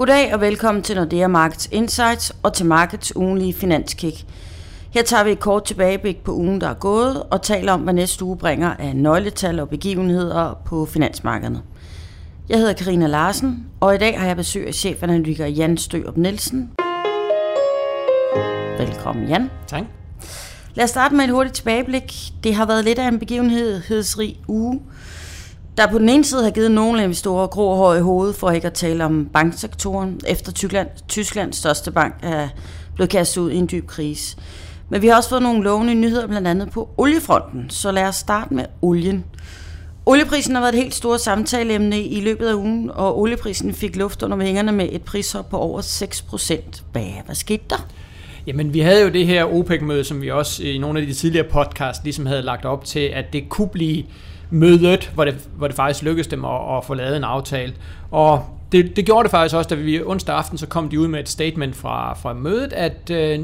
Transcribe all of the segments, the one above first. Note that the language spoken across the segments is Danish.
Goddag og velkommen til Nordea Markets Insights og til Markets ugenlige finanskick. Her tager vi et kort tilbageblik på ugen, der er gået, og taler om, hvad næste uge bringer af nøgletal og begivenheder på finansmarkederne. Jeg hedder Karina Larsen, og i dag har jeg besøg af chefanalytiker Jan Størup Nielsen. Velkommen, Jan. Tak. Lad os starte med et hurtigt tilbageblik. Det har været lidt af en begivenhedsrig uge, der på den ene side har givet nogle investorer grå hår i hovedet for ikke at tale om banksektoren, efter Tyskland, Tysklands største bank er blevet kastet ud i en dyb krise. Men vi har også fået nogle lovende nyheder, blandt andet på oliefronten, så lad os starte med olien. Olieprisen har været et helt stort samtaleemne i løbet af ugen, og olieprisen fik luft under vingerne med et prishop på over 6%. Hvad, hvad skete der? Jamen, vi havde jo det her OPEC-møde, som vi også i nogle af de tidligere podcasts ligesom havde lagt op til, at det kunne blive mødet, hvor det, hvor det faktisk lykkedes dem at, at få lavet en aftale. Og det, det gjorde det faktisk også, da vi onsdag aften, så kom de ud med et statement fra, fra mødet, at øh,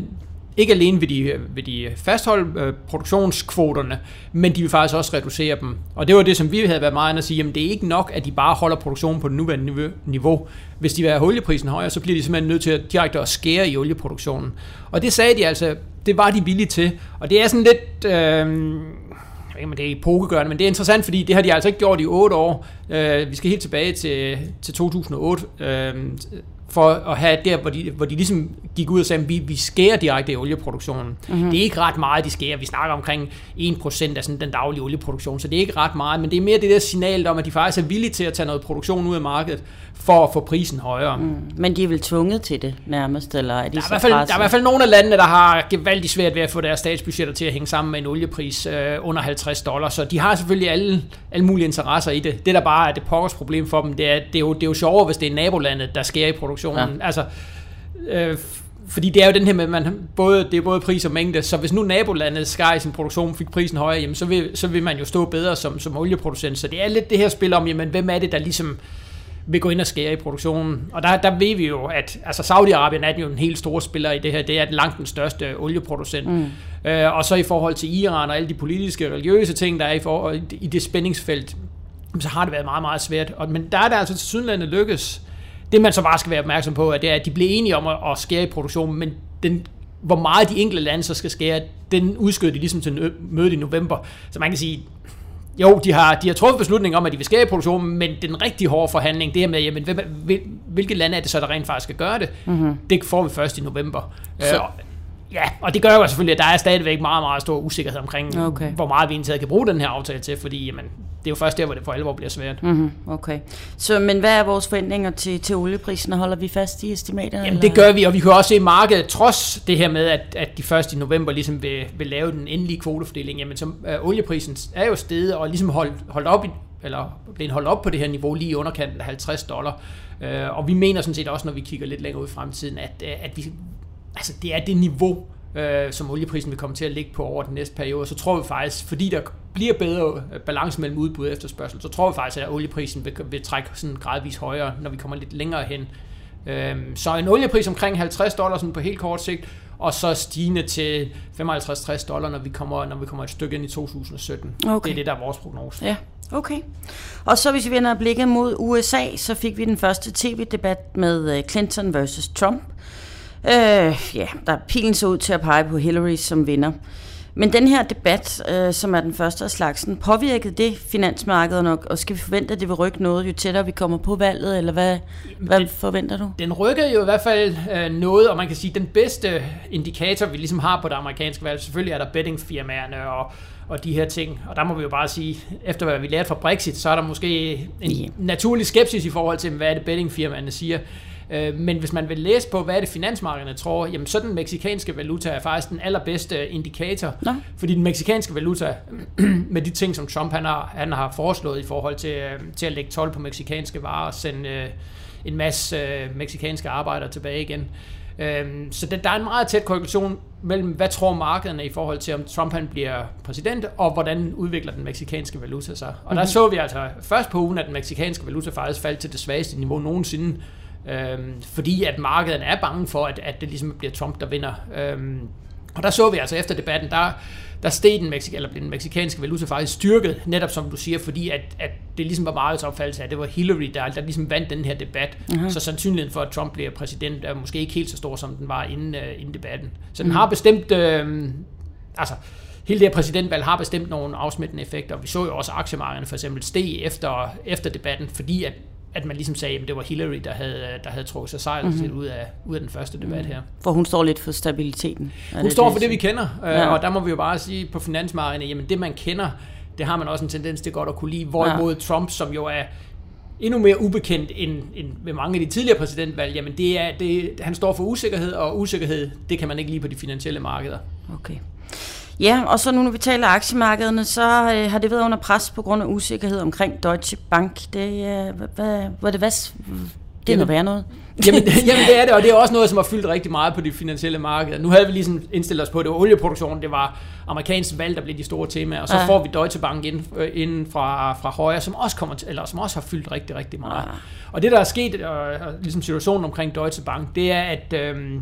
ikke alene vil de, vil de fastholde øh, produktionskvoterne, men de vil faktisk også reducere dem. Og det var det, som vi havde været meget at sige, jamen det er ikke nok, at de bare holder produktionen på det nuværende niveau. Hvis de vil have olieprisen højere, så bliver de simpelthen nødt til at direkte at skære i olieproduktionen. Og det sagde de altså, det var de villige til. Og det er sådan lidt... Øh, men det er epokegørende, men det er interessant, fordi det har de altså ikke gjort i 8 år. Øh, vi skal helt tilbage til, til 2008, øh, for at have der, hvor de, hvor de ligesom gik ud og sagde, at vi, vi skærer direkte i olieproduktionen. Mm-hmm. Det er ikke ret meget, de skærer. Vi snakker omkring 1% af sådan den daglige olieproduktion, så det er ikke ret meget, men det er mere det der signal om, at de faktisk er villige til at tage noget produktion ud af markedet, for at få prisen højere. Mm. Men de er vel tvunget til det nærmest, eller er de der er, i hvert fald, der er i hvert fald nogle af landene, der har gevaldigt svært ved at få deres statsbudgetter til at hænge sammen med en oliepris øh, under 50 dollars, så de har selvfølgelig alle, alle mulige interesser i det. Det der bare er det pokkers problem for dem, det er, det er, jo, det er jo sjovere, hvis det er nabolandet, der sker i produktionen. Ja. Altså, øh, fordi det er jo den her med, man både, det er både pris og mængde, så hvis nu nabolandet skar i sin produktion fik prisen højere, jamen så vil, så vil man jo stå bedre som, som olieproducent. Så det er lidt det her spil om, jamen hvem er det, der ligesom vil gå ind og skære i produktionen. Og der, der ved vi jo, at altså Saudi-Arabien er jo en helt stor spiller i det her. Det er langt den største olieproducent. Mm. Øh, og så i forhold til Iran og alle de politiske og religiøse ting, der er i, for, i det spændingsfelt, så har det været meget, meget svært. Og, men der er det altså til Sydlandet lykkes. Det man så bare skal være opmærksom på, at det er, at de blev enige om at, at skære i produktionen, men den, hvor meget de enkelte lande så skal skære, den udskød de ligesom til mødet i november. Så man kan sige, jo, de har, de har truffet beslutning om, at de vil skære i produktionen, men den rigtig hårde forhandling, det er med, jamen, hvilke lande er det så, der rent faktisk skal gøre det, mm-hmm. det får vi først i november. Så. Øh, Ja, og det gør jo selvfølgelig, at der er stadigvæk meget, meget stor usikkerhed omkring, okay. hvor meget vi egentlig kan bruge den her aftale til, fordi jamen, det er jo først der, hvor det for alvor bliver svært. Mm-hmm, okay. Så, men hvad er vores forventninger til, til olieprisen? Holder vi fast i estimaterne? Jamen eller? det gør vi, og vi kan også se markedet, trods det her med, at, at de først i november ligesom vil, vil lave den endelige kvotefordeling, jamen så uh, olieprisen er jo steget og ligesom holdt, holdt op i, eller blevet holdt op på det her niveau lige i underkanten af 50 dollar. Uh, og vi mener sådan set også, når vi kigger lidt længere ud i fremtiden, at, at vi, altså det er det niveau, øh, som olieprisen vil komme til at ligge på over den næste periode. Så tror vi faktisk, fordi der bliver bedre øh, balance mellem udbud og efterspørgsel, så tror vi faktisk, at olieprisen vil, vil trække sådan gradvist højere, når vi kommer lidt længere hen. Øh, så en oliepris omkring 50 dollars sådan på helt kort sigt, og så stigende til 55-60 dollar, når vi, kommer, når vi kommer et stykke ind i 2017. Okay. Det er det, der er vores prognose. Ja. Okay. Og så hvis vi vender blikket mod USA, så fik vi den første tv-debat med øh, Clinton versus Trump. Øh, ja, der pilen så ud til at pege på Hillary som vinder. Men den her debat, øh, som er den første af slagsen, påvirkede det finansmarkedet nok, og skal vi forvente, at det vil rykke noget, jo tættere vi kommer på valget, eller hvad, hvad den, forventer du? Den rykker jo i hvert fald øh, noget, og man kan sige, at den bedste indikator, vi ligesom har på det amerikanske valg, selvfølgelig er der bettingfirmaerne og, og de her ting, og der må vi jo bare sige, efter hvad vi lærte fra Brexit, så er der måske en yeah. naturlig skepsis i forhold til, hvad er det bettingfirmaerne siger. Øh, men hvis man vil læse på, hvad er det finansmarkederne tror, jamen så den meksikanske valuta er faktisk den allerbedste indikator. Nå. Fordi den meksikanske valuta, med de ting, som Trump han har, han har foreslået i forhold til, øh, til at lægge tolv på meksikanske varer og sende øh, en masse meksikanske arbejdere tilbage igen. Så der er en meget tæt korrelation mellem, hvad tror markederne i forhold til, om Trump han bliver præsident, og hvordan udvikler den meksikanske valuta sig. Og der mm-hmm. så vi altså først på ugen, at den meksikanske valuta faktisk faldt til det svageste niveau nogensinde, Øhm, fordi at markedet er bange for, at, at det ligesom bliver Trump, der vinder. Øhm, Og der så vi altså efter debatten, der, der steg den, Mexic- eller den meksikanske valuta faktisk styrket, netop som du siger, fordi at, at det ligesom var meget opfattelse af, at det var Hillary, der, der ligesom vandt den her debat. Uh-huh. Så sandsynligheden for, at Trump bliver præsident, er måske ikke helt så stor, som den var inden, uh, inden debatten. Så den uh-huh. har bestemt, øh, altså hele det her præsidentvalg har bestemt nogle afsmittende effekter. Vi så jo også aktiemarkederne for eksempel steg efter, efter debatten, fordi at at man ligesom sagde, at det var Hillary, der havde, der havde trukket sig sejl mm-hmm. ud, af, ud af den første debat mhm. her. For hun står lidt for stabiliteten. Hun det, står for det, vi kender, øh, ja. og der må vi jo bare sige på finansmarkederne, jamen det man kender, det har man også en tendens til godt at kunne lide, hvorimod ja. Trump, som jo er endnu mere ubekendt end, end ved mange af de tidligere præsidentvalg, jamen det er, det, han står for usikkerhed, og usikkerhed, det kan man ikke lide på de finansielle markeder. Okay. Ja, og så nu når vi taler aktiemarkederne, så øh, har det været under pres på grund af usikkerhed omkring Deutsche Bank. Det, øh, hvad, hvad, det, hvad, det er noget værd noget. jamen, jamen det er det, og det er også noget, som har fyldt rigtig meget på de finansielle markeder. Nu havde vi ligesom indstillet os på, at det var olieproduktionen, det var amerikansk valg, der blev de store temaer, og så ja. får vi Deutsche Bank ind, øh, ind fra, fra højre, som også, kommer til, eller som også har fyldt rigtig, rigtig meget. Ja. Og det, der er sket, og, og ligesom situationen omkring Deutsche Bank, det er, at... Øh,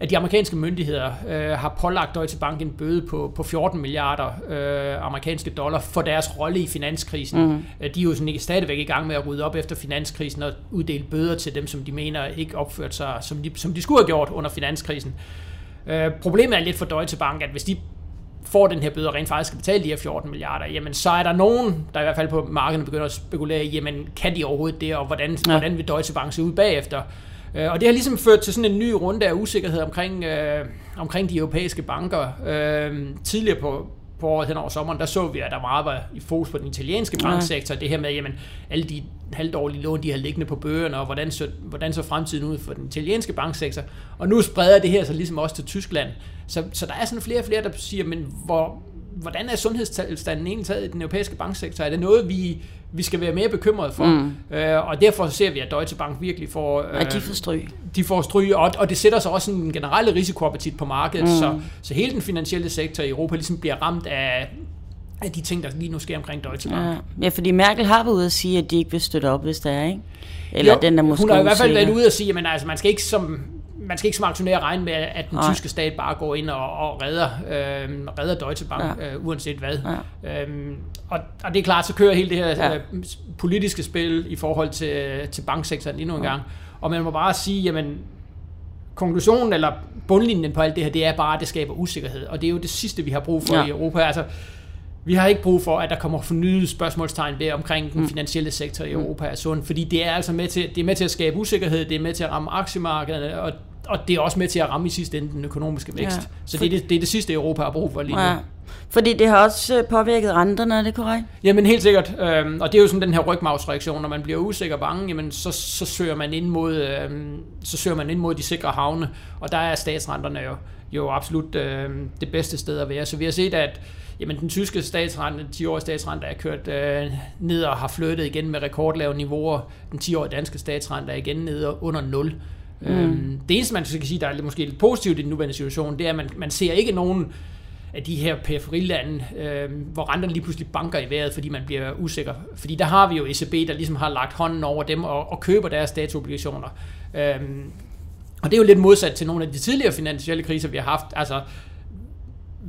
at de amerikanske myndigheder øh, har pålagt Deutsche Bank en bøde på, på 14 milliarder øh, amerikanske dollar for deres rolle i finanskrisen. Mm. De er jo sådan ikke stadigvæk i gang med at rydde op efter finanskrisen og uddele bøder til dem, som de mener ikke opført sig, som de, som de skulle have gjort under finanskrisen. Øh, problemet er lidt for Deutsche Bank, at hvis de får den her bøde og rent faktisk skal betale de her 14 milliarder, jamen så er der nogen, der i hvert fald på markedet begynder at spekulere i, jamen kan de overhovedet det, og hvordan, ja. hvordan vil Deutsche Bank se ud bagefter? Øh, og det har ligesom ført til sådan en ny runde af usikkerhed omkring, øh, omkring de europæiske banker. Øh, tidligere på, på året hen over sommeren, der så vi, at der meget var i fokus på den italienske banksektor. Ja. Det her med, jamen, alle de halvdårlige lån, de har liggende på bøgerne, og hvordan så, hvordan så fremtiden ud for den italienske banksektor. Og nu spreder det her så ligesom også til Tyskland. Så, så der er sådan flere og flere, der siger, men hvor, hvordan er sundhedstilstanden egentlig taget i den europæiske banksektor? Er det noget, vi, vi skal være mere bekymrede for? Mm. Øh, og derfor ser vi, at Deutsche Bank virkelig får... Øh, at de får stryg. De får stryg, og, og det sætter sig også en generelle risikoappetit på markedet, mm. så, så hele den finansielle sektor i Europa ligesom bliver ramt af, af de ting, der lige nu sker omkring Deutsche Bank. Ja, ja fordi Merkel har været ude at sige, at de ikke vil støtte op, hvis der er, ikke? Eller jo, den er måske Hun har i hvert fald været ude at sige, at altså, man skal ikke som man skal ikke som aktionær regne med, at den Nej. tyske stat bare går ind og, og redder, øh, redder Deutsche Bank, ja. øh, uanset hvad. Ja. Øhm, og, og det er klart, så kører hele det her ja. øh, politiske spil i forhold til, til banksektoren endnu en ja. gang. Og man må bare sige, jamen, konklusionen eller bundlinjen på alt det her, det er bare, at det skaber usikkerhed. Og det er jo det sidste, vi har brug for ja. i Europa. Altså, vi har ikke brug for, at der kommer fornyet spørgsmålstegn ved omkring den mm. finansielle sektor i mm. Europa er sund, fordi det er altså med til, det er med til at skabe usikkerhed, det er med til at ramme aktiemarkederne, og, og det er også med til at ramme i sidste ende den økonomiske vækst. Ja. Så det er det, det er det sidste, Europa har brug for lige nu. Ja. Fordi det har også øh, påvirket renterne, er det korrekt? Jamen helt sikkert, øhm, og det er jo sådan den her rygmavsreaktion, når man bliver usikker og bange, jamen så, så, søger man ind mod, øhm, så søger man ind mod de sikre havne, og der er statsrenterne jo, jo absolut øhm, det bedste sted at være. Så vi har set, at jamen, den tyske statsrente, 10-årige statsrente er kørt øh, ned og har flyttet igen med rekordlave niveauer. Den 10-årige danske statsrente er igen ned under 0. Mm. Øhm, det eneste, man skal sige, der er måske lidt positivt i den nuværende situation, det er, at man, man ser ikke nogen af de her periferilande, øh, hvor renterne lige pludselig banker i vejret, fordi man bliver usikker. Fordi der har vi jo ECB, der ligesom har lagt hånden over dem og, og køber deres statsobligationer. Øhm, og det er jo lidt modsat til nogle af de tidligere finansielle kriser, vi har haft. Altså,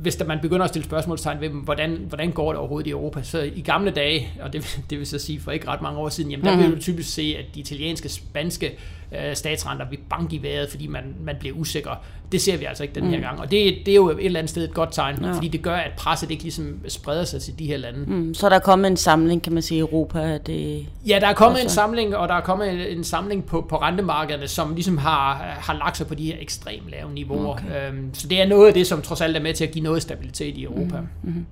hvis der, man begynder at stille spørgsmålstegn ved, hvordan, hvordan går det overhovedet i Europa, så i gamle dage, og det, det vil så sige for ikke ret mange år siden, jamen der mm-hmm. vil du typisk se, at de italienske, spanske øh, statsrenter vil banke i vejret, fordi man, man bliver usikker. Det ser vi altså ikke den her mm. gang, og det, det er jo et eller andet sted et godt tegn, ja. fordi det gør, at presset ikke ligesom spreder sig til de her lande. Mm. Så der er kommet en samling, kan man sige, i Europa? Det ja, der er kommet også. en samling, og der er kommet en samling på, på rentemarkederne, som ligesom har, har lagt sig på de her ekstremt lave niveauer. Okay. Øhm, så det er noget af det, som trods alt er med til at give noget stabilitet i Europa. Mm. Mm.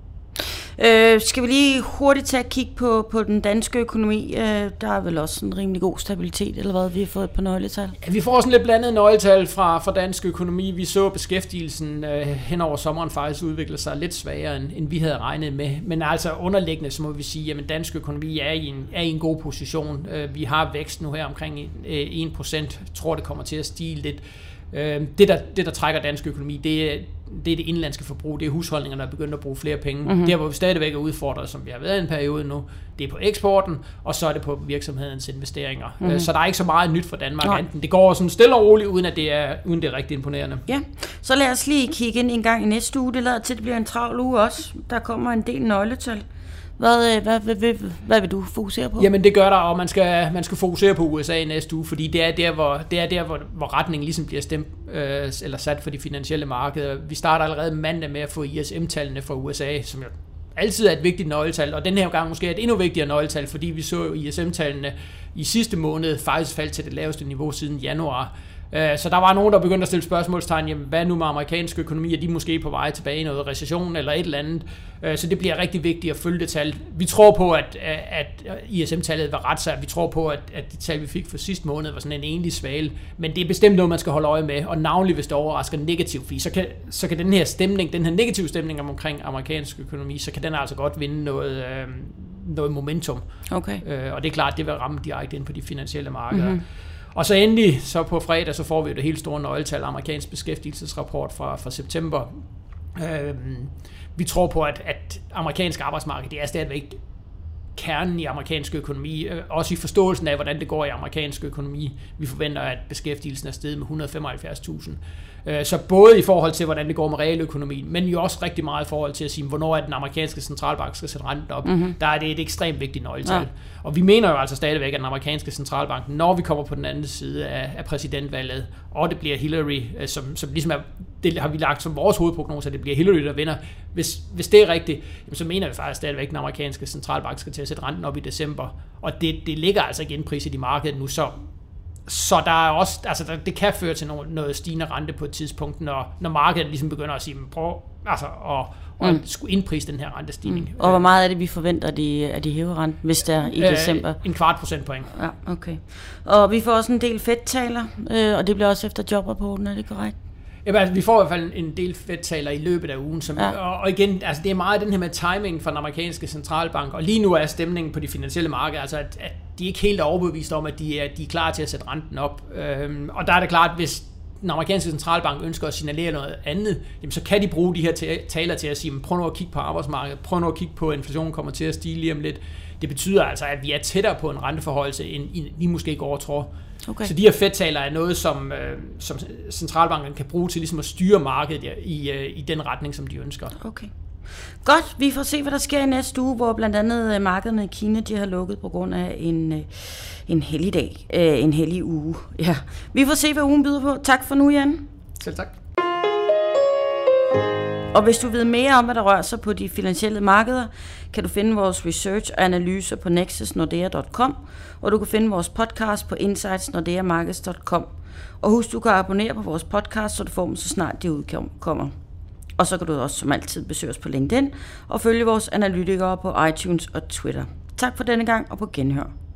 Øh, skal vi lige hurtigt tage et kig på, på den danske økonomi? Øh, der er vel også en rimelig god stabilitet, eller hvad? Vi har fået på nøgletal. Ja, vi får sådan lidt blandet nøgletal fra, fra dansk økonomi. Vi så beskæftigelsen øh, hen over sommeren faktisk udvikle sig lidt svagere, end, end vi havde regnet med. Men altså underliggende, så må vi sige, at dansk økonomi er i en, er i en god position. Øh, vi har vækst nu her omkring øh, 1%. Jeg tror, det kommer til at stige lidt. Øh, det, der, det, der trækker dansk økonomi, det, det er det indlandske forbrug, det er husholdningerne, der er begyndt at bruge flere penge. Mm-hmm. Der, hvor vi stadigvæk er udfordret, som vi har været i en periode nu, det er på eksporten, og så er det på virksomhedens investeringer. Mm-hmm. Så der er ikke så meget nyt for Danmark. Nej. Enten. Det går sådan stille og roligt, uden at det er, uden det er rigtig imponerende. Ja, så lad os lige kigge ind en gang i næste uge. Det lader til, at det bliver en travl uge også. Der kommer en del nøgletal. Hvad, øh, hvad, hvad, hvad, hvad vil du fokusere på? Jamen det gør der, og man skal, man skal fokusere på USA i næste uge, fordi det er der, hvor, det er der, hvor, hvor retningen ligesom bliver stemt, øh, eller sat for de finansielle markeder. Vi starter allerede mandag med at få ISM-tallene fra USA, som jo altid er et vigtigt nøgletal, og den her gang måske er et endnu vigtigere nøgletal, fordi vi så ISM-tallene i sidste måned faktisk faldt til det laveste niveau siden januar. Øh, så der var nogen, der begyndte at stille spørgsmålstegn, jamen, hvad nu med amerikansk økonomi? Er de måske på vej tilbage i noget recession eller et eller andet? Øh, så det bliver rigtig vigtigt at følge det tal. Vi tror på, at, at ISM-tallet var ret sig. Vi tror på, at, at det tal, vi fik for sidste måned, var sådan en enlig svale. Men det er bestemt noget, man skal holde øje med, og navnlig hvis det overrasker negativt, fordi så kan, så kan den her stemning, den her negative stemning omkring amerikansk økonomi, så kan den altså godt vinde noget, øh, noget momentum. Okay. Og det er klart, det vil ramme direkte ind på de finansielle markeder. Mm-hmm. Og så endelig, så på fredag, så får vi det helt store nøgletal, amerikansk beskæftigelsesrapport fra, fra september. Øhm, vi tror på, at, at amerikansk arbejdsmarked, det er stadigvæk kernen i amerikansk økonomi, øh, også i forståelsen af, hvordan det går i amerikansk økonomi. Vi forventer, at beskæftigelsen er steget med 175.000. Øh, så både i forhold til, hvordan det går med realøkonomien, men jo også rigtig meget i forhold til at sige, hvornår er den amerikanske centralbank skal sætte renten op. Mm-hmm. Der er det et ekstremt vigtigt nøgletal. Ja. Og vi mener jo altså stadigvæk, at den amerikanske centralbank, når vi kommer på den anden side af, af præsidentvalget, og det bliver Hillary, øh, som, som ligesom er, det har vi lagt som vores hovedprognose, at det bliver Hillary, der vinder. Hvis, hvis det er rigtigt, så mener vi faktisk stadigvæk, at den amerikanske centralbank skal til at sætte renten op i december. Og det, det ligger altså igen priset i markedet nu, så så der er også, altså der, det kan føre til noget, noget stigende rente på et tidspunkt, når, når markedet ligesom begynder at sige, prøv altså, at, at mm. skulle indprise den her rentestigning. Mm. Og hvor meget er det, vi forventer, at de, at de hæver renten, hvis det er i øh, december? En kvart procentpoint. Ja, okay. Og vi får også en del fedttaler, øh, og det bliver også efter jobrapporten, er det korrekt? Ja, altså, vi får i hvert fald en del fedttaler i løbet af ugen. Som, ja. og, og igen, altså, det er meget den her med timing fra den amerikanske centralbank, og lige nu er stemningen på de finansielle markeder, altså at, at de er ikke helt overbevist om, at de er, de er klar til at sætte renten op. Øhm, og der er det klart, hvis den amerikanske centralbank ønsker at signalere noget andet, jamen så kan de bruge de her taler til at sige, prøv nu at kigge på arbejdsmarkedet, prøv nu at kigge på, at inflationen kommer til at stige lige om lidt. Det betyder altså, at vi er tættere på en renteforholdelse, end I måske går tror. Okay. Så de her fedtaler er noget, som, øh, som centralbanken kan bruge til ligesom at styre markedet i, øh, i den retning, som de ønsker. Okay. Godt, vi får se, hvad der sker i næste uge, hvor blandt andet øh, markederne i Kina de har lukket på grund af en, øh, en hellig dag, øh, en hellig uge. Ja. Vi får se, hvad ugen byder på. Tak for nu, Jan. Selv tak. Og hvis du ved mere om, hvad der rører sig på de finansielle markeder, kan du finde vores research og analyser på nexusnordea.com, og du kan finde vores podcast på insightsnordeamarkets.com. Og husk, du kan abonnere på vores podcast, så du får dem så snart de udkommer. Og så kan du også som altid besøge os på LinkedIn og følge vores analytikere på iTunes og Twitter. Tak for denne gang og på genhør.